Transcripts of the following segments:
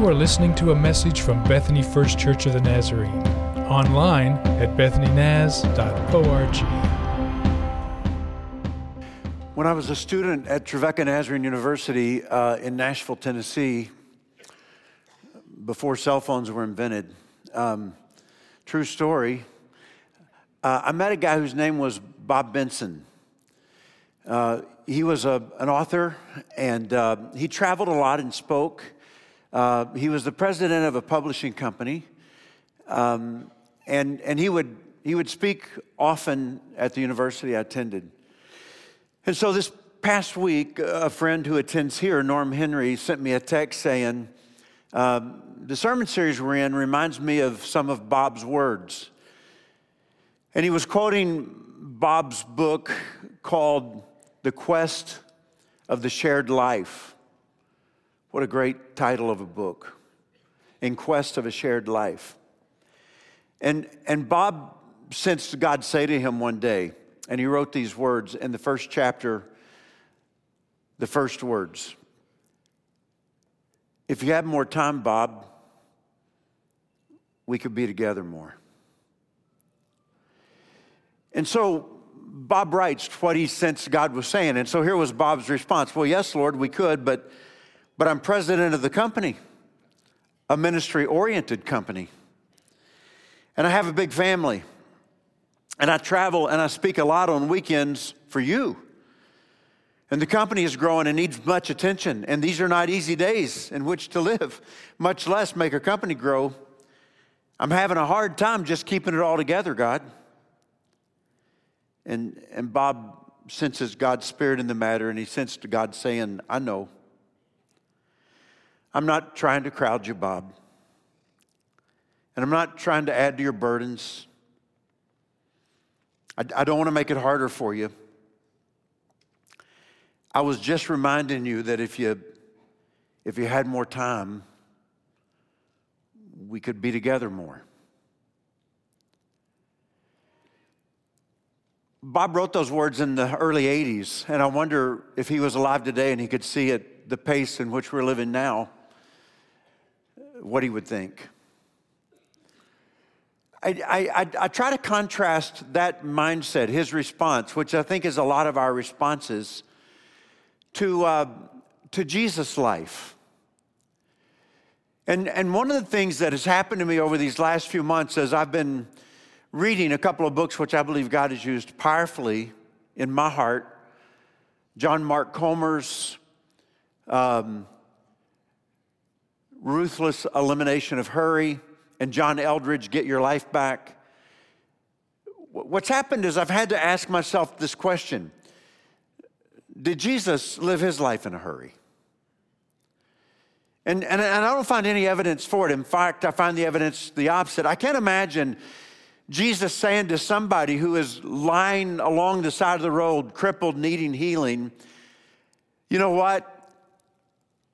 You are listening to a message from Bethany First Church of the Nazarene, online at bethanynaz.org. When I was a student at Trevecca Nazarene University uh, in Nashville, Tennessee, before cell phones were invented, um, true story, uh, I met a guy whose name was Bob Benson. Uh, he was a, an author and uh, he traveled a lot and spoke. Uh, he was the president of a publishing company. Um, and, and he, would, he would speak often at the university I attended. And so this past week, a friend who attends here, Norm Henry, sent me a text saying, um, The sermon series we're in reminds me of some of Bob's words. And he was quoting Bob's book called The Quest of the Shared Life. What a great title of a book. In Quest of a Shared Life. And, and Bob sensed God say to him one day, and he wrote these words in the first chapter, the first words. If you had more time, Bob, we could be together more. And so Bob writes what he sensed God was saying. And so here was Bob's response Well, yes, Lord, we could, but, but I'm president of the company, a ministry oriented company. And I have a big family. And I travel and I speak a lot on weekends for you. And the company is growing and needs much attention. And these are not easy days in which to live, much less make a company grow. I'm having a hard time just keeping it all together, God. And, and Bob senses God's spirit in the matter, and he sensed God saying, I know. I'm not trying to crowd you, Bob. And I'm not trying to add to your burdens. I, I don't want to make it harder for you. I was just reminding you that if you, if you had more time, we could be together more. Bob wrote those words in the early 80s, and I wonder if he was alive today and he could see at the pace in which we're living now, what he would think. I, I, I, try to contrast that mindset, his response, which I think is a lot of our responses, to, uh, to Jesus' life. And, and one of the things that has happened to me over these last few months as I've been reading a couple of books which I believe God has used powerfully in my heart John Mark Comer's um, Ruthless Elimination of Hurry, and John Eldredge, Get Your Life Back. What's happened is I've had to ask myself this question Did Jesus live his life in a hurry? And, and, and I don't find any evidence for it. In fact, I find the evidence the opposite. I can't imagine Jesus saying to somebody who is lying along the side of the road, crippled, needing healing, you know what?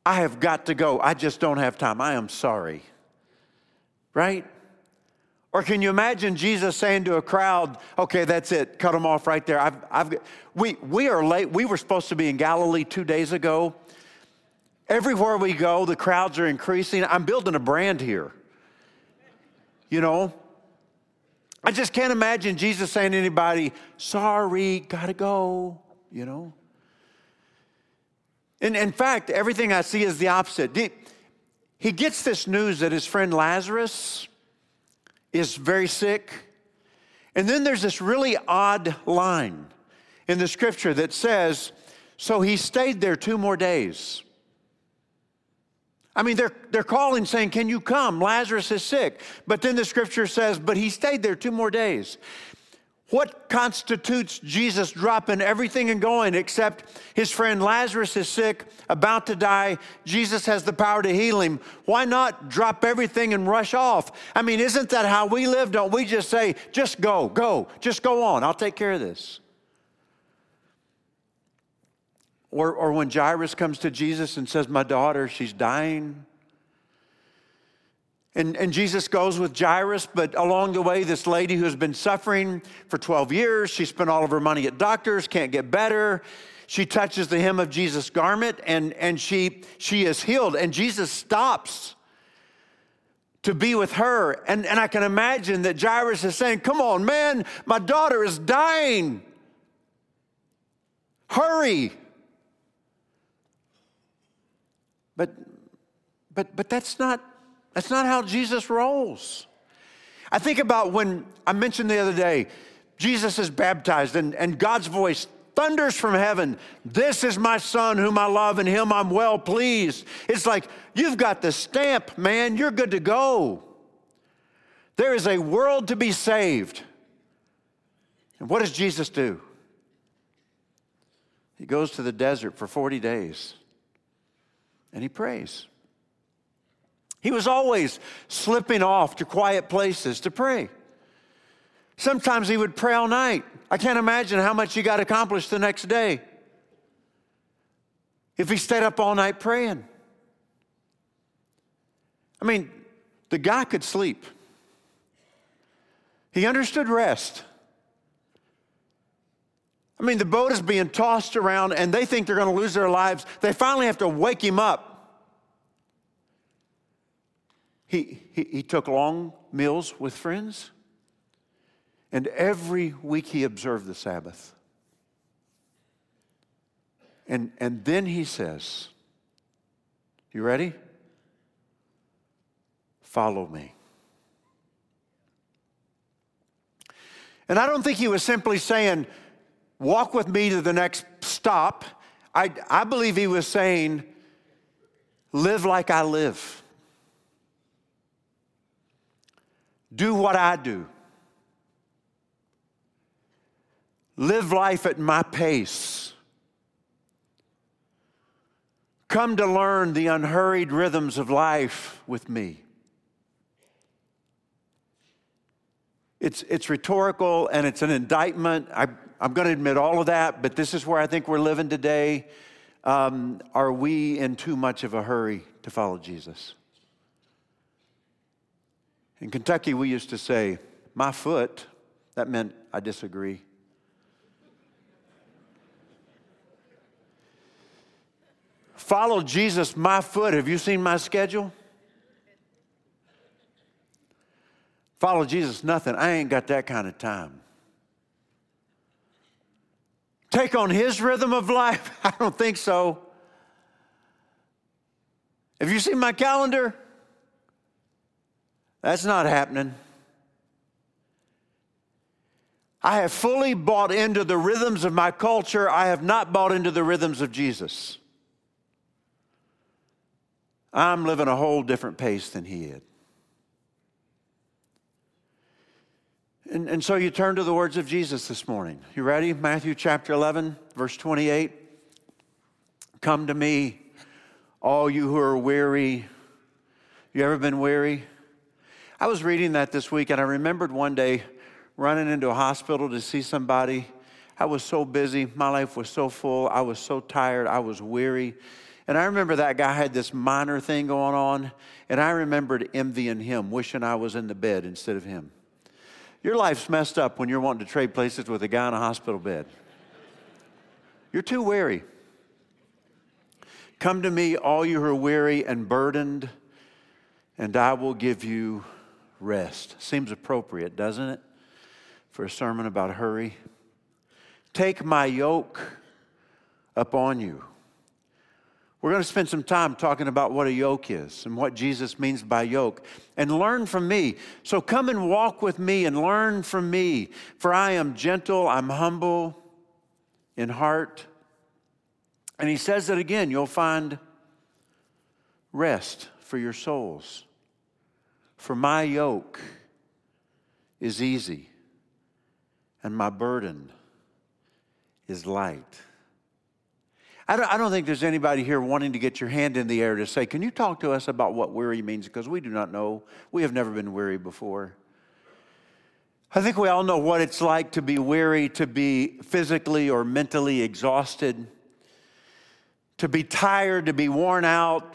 I have got to go. I just don't have time. I am sorry. Right? Or can you imagine Jesus saying to a crowd, okay, that's it, cut them off right there. I've, I've, we, we are late. We were supposed to be in Galilee two days ago. Everywhere we go, the crowds are increasing. I'm building a brand here. You know, I just can't imagine Jesus saying to anybody, sorry, gotta go, you know. And in fact, everything I see is the opposite. He gets this news that his friend Lazarus is very sick. And then there's this really odd line in the scripture that says, So he stayed there two more days. I mean, they're, they're calling saying, Can you come? Lazarus is sick. But then the scripture says, But he stayed there two more days. What constitutes Jesus dropping everything and going except his friend Lazarus is sick, about to die? Jesus has the power to heal him. Why not drop everything and rush off? I mean, isn't that how we live? Don't we just say, just go, go, just go on, I'll take care of this? Or, or when Jairus comes to Jesus and says, My daughter, she's dying. And, and Jesus goes with Jairus, but along the way, this lady who has been suffering for 12 years, she spent all of her money at doctors, can't get better. She touches the hem of Jesus' garment and, and she, she is healed. And Jesus stops to be with her. And, and I can imagine that Jairus is saying, Come on, man, my daughter is dying. Hurry. But, but, but that's, not, that's not how Jesus rolls. I think about when I mentioned the other day, Jesus is baptized and, and God's voice thunders from heaven, This is my son whom I love, and him I'm well pleased. It's like, you've got the stamp, man, you're good to go. There is a world to be saved. And what does Jesus do? He goes to the desert for 40 days and he prays. He was always slipping off to quiet places to pray. Sometimes he would pray all night. I can't imagine how much he got accomplished the next day if he stayed up all night praying. I mean, the guy could sleep, he understood rest. I mean, the boat is being tossed around and they think they're going to lose their lives. They finally have to wake him up. He, he, he took long meals with friends. And every week he observed the Sabbath. And, and then he says, You ready? Follow me. And I don't think he was simply saying, Walk with me to the next stop. I, I believe he was saying, Live like I live. Do what I do. Live life at my pace. Come to learn the unhurried rhythms of life with me. It's, it's rhetorical and it's an indictment. I, I'm going to admit all of that, but this is where I think we're living today. Um, are we in too much of a hurry to follow Jesus? In Kentucky, we used to say, my foot. That meant I disagree. Follow Jesus, my foot. Have you seen my schedule? Follow Jesus, nothing. I ain't got that kind of time. Take on his rhythm of life? I don't think so. Have you seen my calendar? That's not happening. I have fully bought into the rhythms of my culture. I have not bought into the rhythms of Jesus. I'm living a whole different pace than he did. And, and so you turn to the words of Jesus this morning. You ready? Matthew chapter 11, verse 28. Come to me, all you who are weary. You ever been weary? I was reading that this week and I remembered one day running into a hospital to see somebody. I was so busy, my life was so full, I was so tired, I was weary. And I remember that guy had this minor thing going on, and I remembered envying him, wishing I was in the bed instead of him. Your life's messed up when you're wanting to trade places with a guy in a hospital bed. You're too weary. Come to me, all you who are weary and burdened, and I will give you rest. Seems appropriate, doesn't it, for a sermon about hurry? Take my yoke upon you. We're going to spend some time talking about what a yoke is and what Jesus means by yoke and learn from me. So come and walk with me and learn from me, for I am gentle, I'm humble in heart. And he says that again, you'll find rest for your souls. For my yoke is easy and my burden is light. I don't, I don't think there's anybody here wanting to get your hand in the air to say, Can you talk to us about what weary means? Because we do not know. We have never been weary before. I think we all know what it's like to be weary, to be physically or mentally exhausted, to be tired, to be worn out.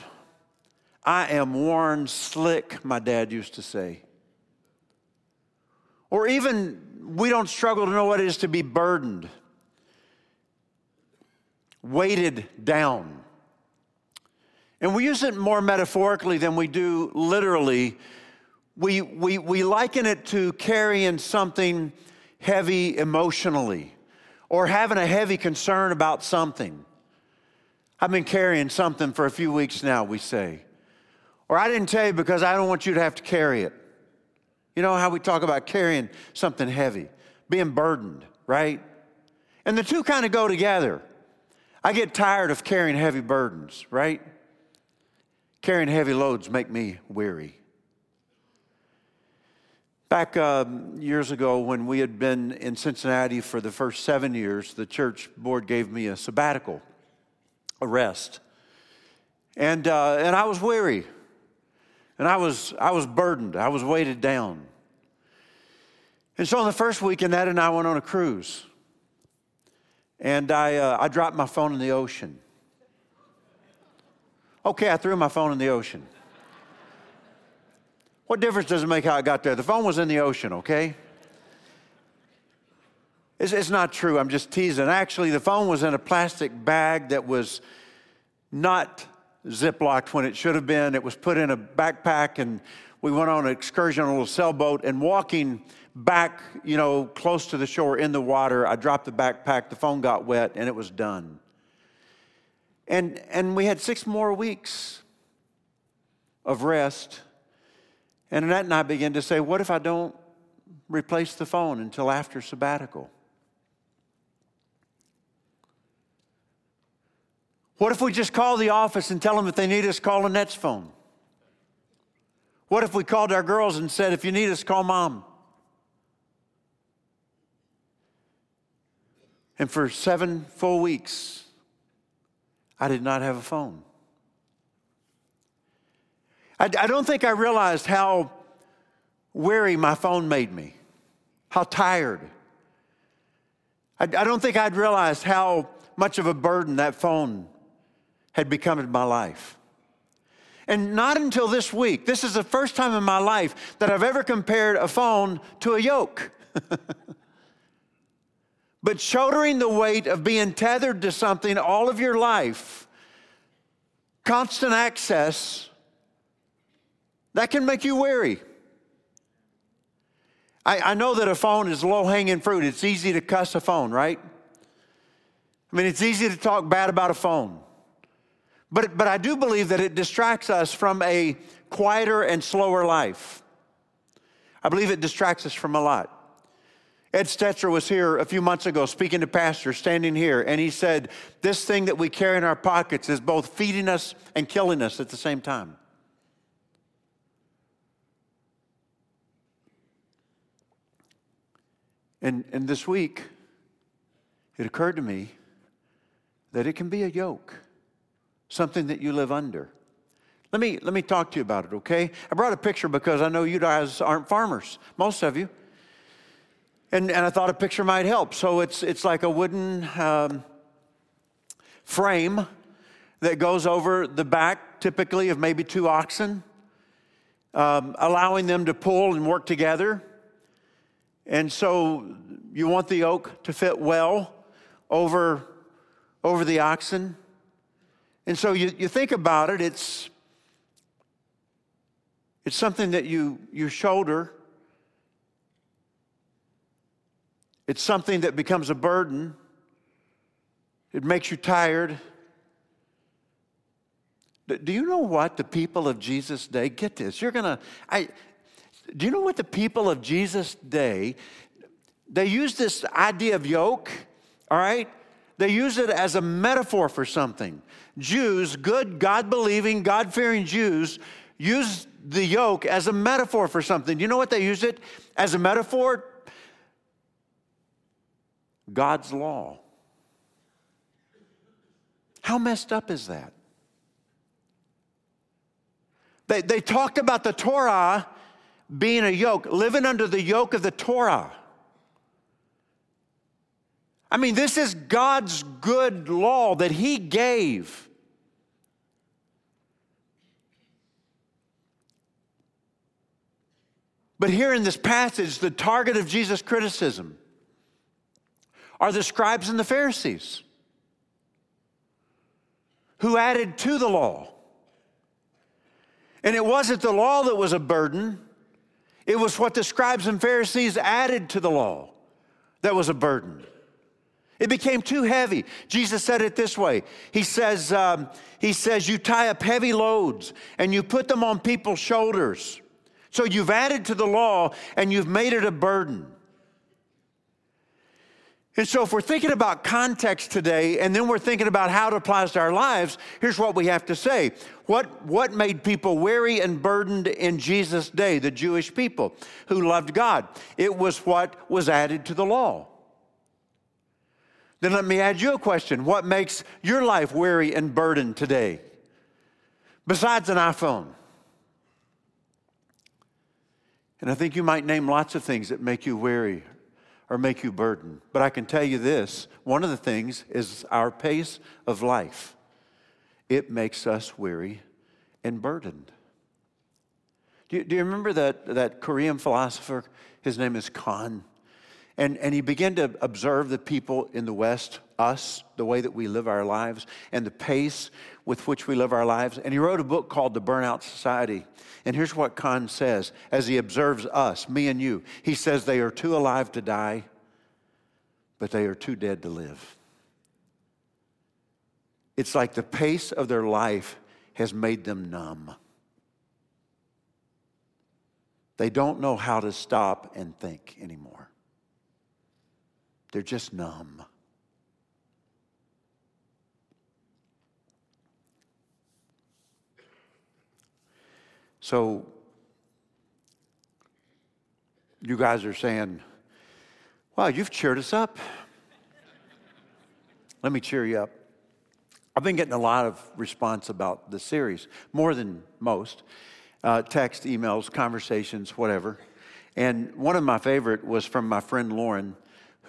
I am worn slick, my dad used to say. Or even, we don't struggle to know what it is to be burdened weighted down. And we use it more metaphorically than we do literally we, we, we liken it to carrying something heavy emotionally or having a heavy concern about something. I've been carrying something for a few weeks now, we say. Or I didn't tell you because I don't want you to have to carry it. You know how we talk about carrying something heavy, being burdened, right? And the two kind of go together. I get tired of carrying heavy burdens, right? Carrying heavy loads make me weary. Back uh, years ago, when we had been in Cincinnati for the first seven years, the church board gave me a sabbatical, a rest. And, uh, and I was weary. And I was, I was burdened. I was weighted down. And so on the first weekend, Ed and I went on a cruise. And I, uh, I dropped my phone in the ocean. Okay, I threw my phone in the ocean. What difference does it make how I got there? The phone was in the ocean, okay? It's, it's not true. I'm just teasing. Actually, the phone was in a plastic bag that was not ziplocked when it should have been. It was put in a backpack, and we went on an excursion on a little sailboat and walking back, you know, close to the shore in the water. I dropped the backpack, the phone got wet, and it was done. And, and we had six more weeks of rest and Annette and I began to say, what if I don't replace the phone until after sabbatical? What if we just call the office and tell them if they need us, call Annette's phone? What if we called our girls and said, if you need us, call mom? And for seven full weeks, I did not have a phone. I, I don't think I realized how weary my phone made me, how tired. I, I don't think I'd realized how much of a burden that phone had become in my life. And not until this week, this is the first time in my life that I've ever compared a phone to a yoke. but shouldering the weight of being tethered to something all of your life, constant access, that can make you weary. I, I know that a phone is low hanging fruit. It's easy to cuss a phone, right? I mean, it's easy to talk bad about a phone. But, but I do believe that it distracts us from a quieter and slower life. I believe it distracts us from a lot. Ed Stetzer was here a few months ago speaking to pastors, standing here, and he said, This thing that we carry in our pockets is both feeding us and killing us at the same time. And, and this week, it occurred to me that it can be a yoke, something that you live under. Let me, let me talk to you about it, okay? I brought a picture because I know you guys aren't farmers, most of you. And, and I thought a picture might help. So it's, it's like a wooden um, frame that goes over the back, typically of maybe two oxen, um, allowing them to pull and work together. And so you want the yoke to fit well over, over the oxen. And so you, you think about it, it's, it's something that you, you shoulder. It's something that becomes a burden. It makes you tired. Do you know what the people of Jesus' day get this? You're gonna, I, do you know what the people of Jesus' day, they use this idea of yoke, all right? They use it as a metaphor for something. Jews, good, God believing, God fearing Jews, use the yoke as a metaphor for something. You know what they use it as a metaphor? God's law. How messed up is that? They, they talked about the Torah being a yoke, living under the yoke of the Torah. I mean, this is God's good law that He gave. But here in this passage, the target of Jesus' criticism are the scribes and the Pharisees who added to the law. And it wasn't the law that was a burden, It was what the scribes and Pharisees added to the law that was a burden. It became too heavy. Jesus said it this way. He says, um, he says, you tie up heavy loads and you put them on people's shoulders. So you've added to the law and you've made it a burden. And so, if we're thinking about context today and then we're thinking about how it applies to our lives, here's what we have to say. What, what made people weary and burdened in Jesus' day, the Jewish people who loved God? It was what was added to the law. Then let me add you a question What makes your life weary and burdened today? Besides an iPhone. And I think you might name lots of things that make you weary or make you burdened. But I can tell you this one of the things is our pace of life. It makes us weary and burdened. Do you, do you remember that, that Korean philosopher? His name is Han. And, and he began to observe the people in the West, us, the way that we live our lives, and the pace with which we live our lives. And he wrote a book called The Burnout Society. And here's what Han says as he observes us, me and you. He says they are too alive to die, but they are too dead to live. It's like the pace of their life has made them numb. They don't know how to stop and think anymore. They're just numb. So, you guys are saying, Wow, you've cheered us up. Let me cheer you up. I've been getting a lot of response about the series, more than most uh, text, emails, conversations, whatever. And one of my favorite was from my friend Lauren,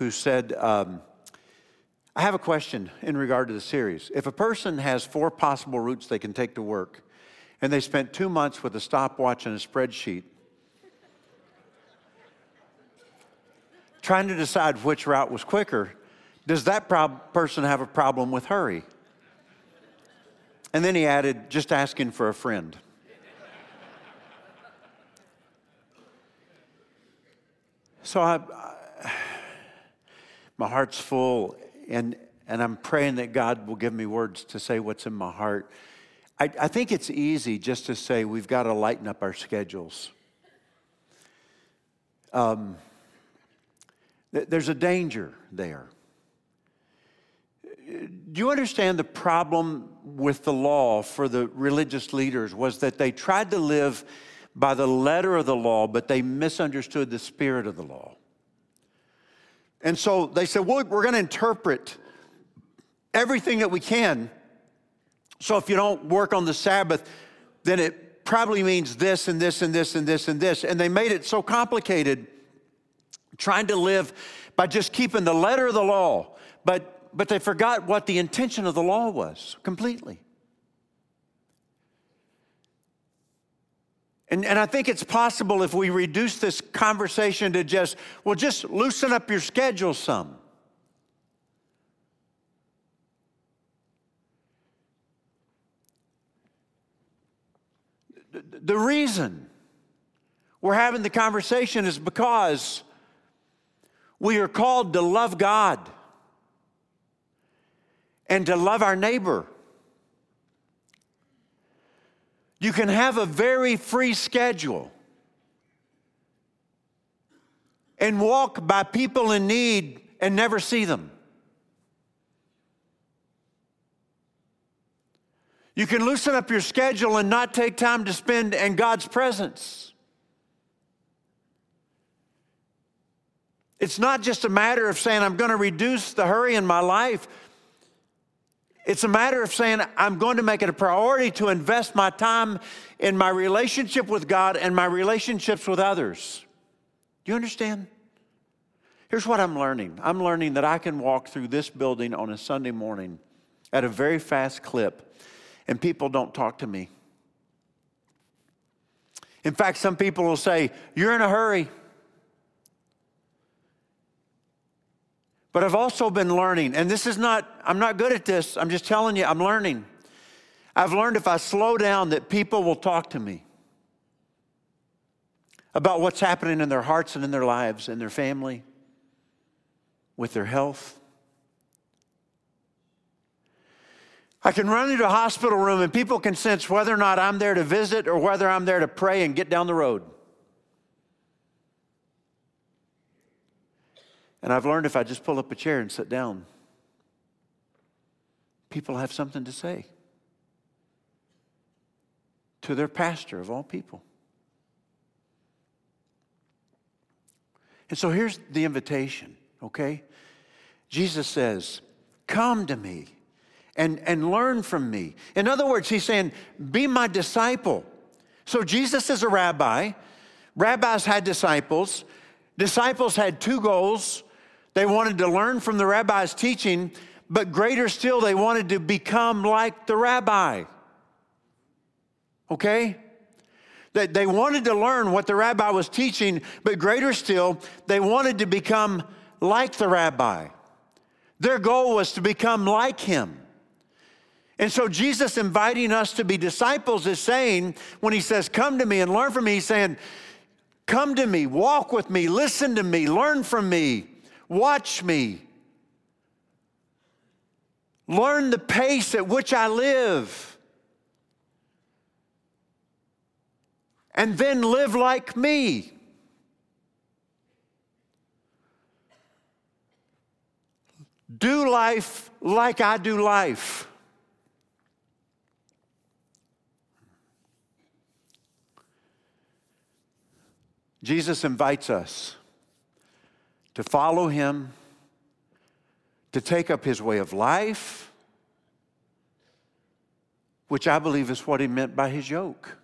who said, um, I have a question in regard to the series. If a person has four possible routes they can take to work, and they spent two months with a stopwatch and a spreadsheet trying to decide which route was quicker, does that prob- person have a problem with hurry? And then he added, just asking for a friend. so I, my heart's full, and, and I'm praying that God will give me words to say what's in my heart. I, I think it's easy just to say we've got to lighten up our schedules. Um, th- there's a danger there. Do you understand the problem with the law for the religious leaders was that they tried to live by the letter of the law, but they misunderstood the spirit of the law. And so they said, well, we're going to interpret everything that we can so if you don't work on the Sabbath, then it probably means this and this and this and this and this. And they made it so complicated trying to live by just keeping the letter of the law, but, but they forgot what the intention of the law was completely. And, and I think it's possible if we reduce this conversation to just, well, just loosen up your schedule some. the reason we're having the conversation is because we are called to love God and to love our neighbor. You can have a very free schedule and walk by people in need and never see them. You can loosen up your schedule and not take time to spend in God's presence. It's not just a matter of saying, I'm going to reduce the hurry in my life. It's a matter of saying, I'm going to make it a priority to invest my time in my relationship with God and my relationships with others. Do you understand? Here's what I'm learning I'm learning that I can walk through this building on a Sunday morning at a very fast clip and people don't talk to me. In fact, some people will say, You're in a hurry. But I've also been learning, and this is not, I'm not good at this, I'm just telling you, I'm learning. I've learned if I slow down that people will talk to me. about what's happening in their hearts and in their lives, in their family, with their health. I can run into a hospital room and people can sense whether or not I'm there to visit or whether I'm there to pray and get down the road. And I've learned if I just pull up a chair and sit down, people have something to say to their pastor of all people. And so here's the invitation, okay? Jesus says, Come to me and, and learn from me. In other words, he's saying, Be my disciple. So Jesus is a rabbi. Rabbis had disciples. Disciples had two goals. They wanted to learn from the rabbi's teaching, but greater still, they wanted to become like the rabbi. Okay? They, they wanted to learn what the rabbi was teaching, but greater still, they wanted to become like the rabbi. Their goal was to become like him. And so Jesus inviting us to be disciples is saying, when he says, Come to me and learn from me, he's saying, Come to me, walk with me, listen to me, learn from me, watch me. Learn the pace at which I live. And then live like me. Do life like I do life. Jesus invites us to follow him, to take up his way of life, which I believe is what he meant by his yoke.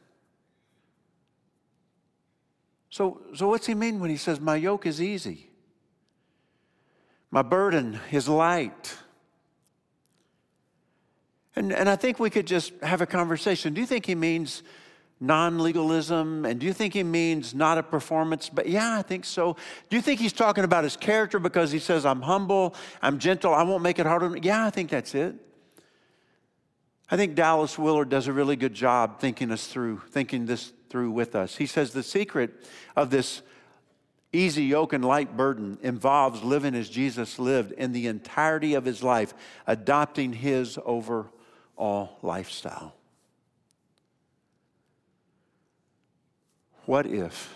So, so what's he mean when he says, My yoke is easy? My burden is light. And, and I think we could just have a conversation. Do you think he means non legalism? And do you think he means not a performance? But yeah, I think so. Do you think he's talking about his character because he says, I'm humble, I'm gentle, I won't make it hard on? Yeah, I think that's it. I think Dallas Willard does a really good job thinking us through, thinking this through with us. He says the secret of this easy yoke and light burden involves living as Jesus lived in the entirety of his life, adopting his overall lifestyle. What if?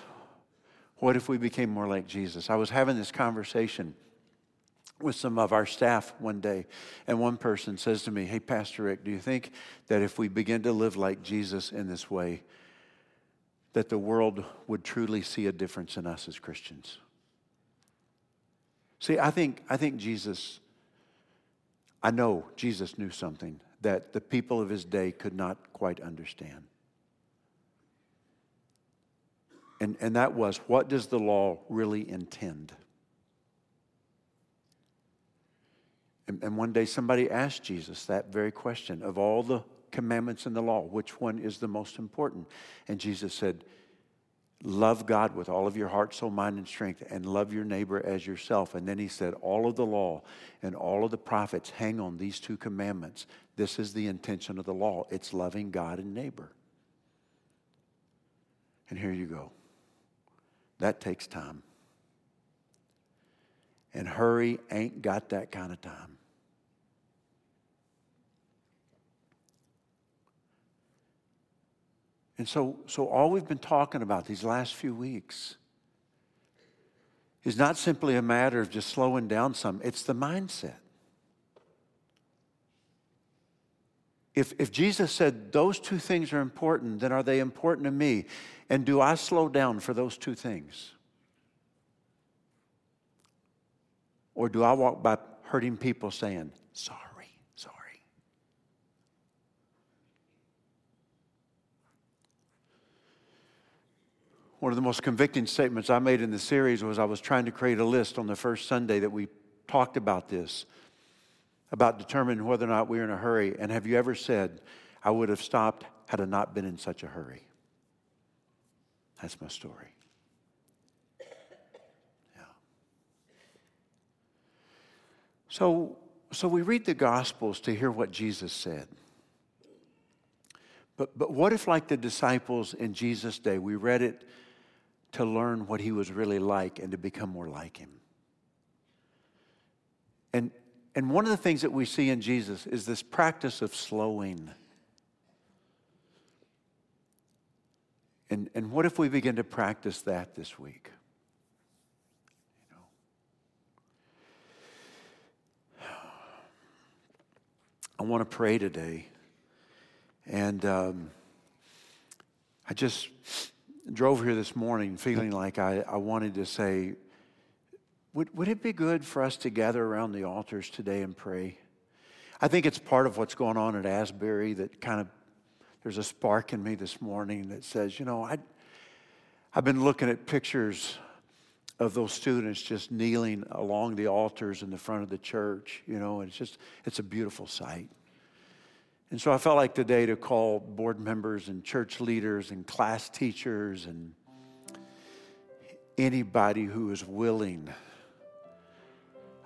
What if we became more like Jesus? I was having this conversation with some of our staff one day, and one person says to me, Hey, Pastor Rick, do you think that if we begin to live like Jesus in this way, that the world would truly see a difference in us as Christians? See, I think, I think Jesus, I know Jesus knew something that the people of his day could not quite understand. And, and that was what does the law really intend? And, and one day somebody asked Jesus that very question of all the commandments in the law, which one is the most important? And Jesus said, Love God with all of your heart, soul, mind, and strength, and love your neighbor as yourself. And then he said, All of the law and all of the prophets hang on these two commandments. This is the intention of the law it's loving God and neighbor. And here you go. That takes time. And hurry ain't got that kind of time. And so, so all we've been talking about these last few weeks is not simply a matter of just slowing down some, it's the mindset. If, if Jesus said those two things are important, then are they important to me? And do I slow down for those two things? Or do I walk by hurting people saying, sorry, sorry? One of the most convicting statements I made in the series was I was trying to create a list on the first Sunday that we talked about this about determining whether or not we are in a hurry. And have you ever said, I would have stopped had I not been in such a hurry? That's my story. Yeah. So, so we read the Gospels to hear what Jesus said. But, but what if, like the disciples in Jesus' day, we read it to learn what he was really like and to become more like him. And, and one of the things that we see in Jesus is this practice of slowing. And, and what if we begin to practice that this week? You know? I want to pray today. And um, I just drove here this morning feeling like I, I wanted to say, would, would it be good for us to gather around the altars today and pray? I think it's part of what's going on at Asbury that kind of, there's a spark in me this morning that says, you know, I, I've been looking at pictures of those students just kneeling along the altars in the front of the church, you know, and it's just, it's a beautiful sight. And so I felt like today to call board members and church leaders and class teachers and anybody who is willing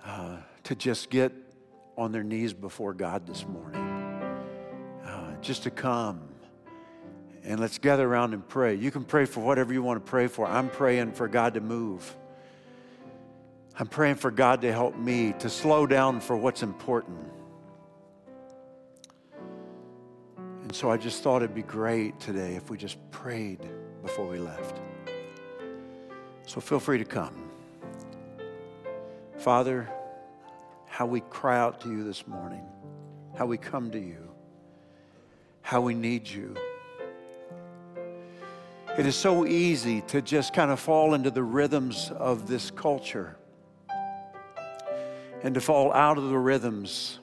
uh, to just get on their knees before God this morning, uh, just to come and let's gather around and pray. You can pray for whatever you want to pray for. I'm praying for God to move. I'm praying for God to help me to slow down for what's important. And so I just thought it'd be great today if we just prayed before we left. So feel free to come. Father, how we cry out to you this morning, how we come to you, how we need you. It is so easy to just kind of fall into the rhythms of this culture and to fall out of the rhythms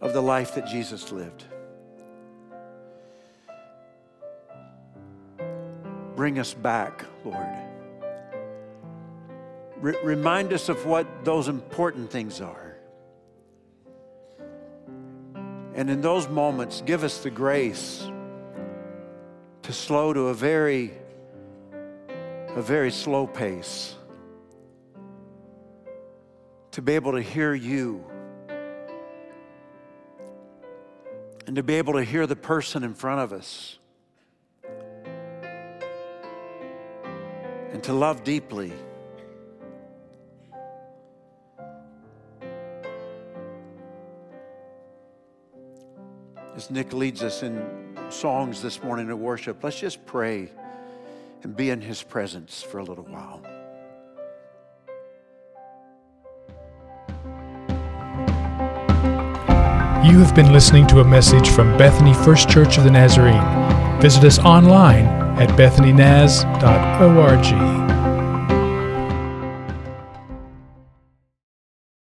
of the life that Jesus lived. Bring us back, Lord. R- remind us of what those important things are. And in those moments, give us the grace to slow to a very, a very slow pace. To be able to hear you. And to be able to hear the person in front of us. and to love deeply. As Nick leads us in songs this morning to worship, let's just pray and be in his presence for a little while. You have been listening to a message from Bethany First Church of the Nazarene. Visit us online at bethanynaz.org.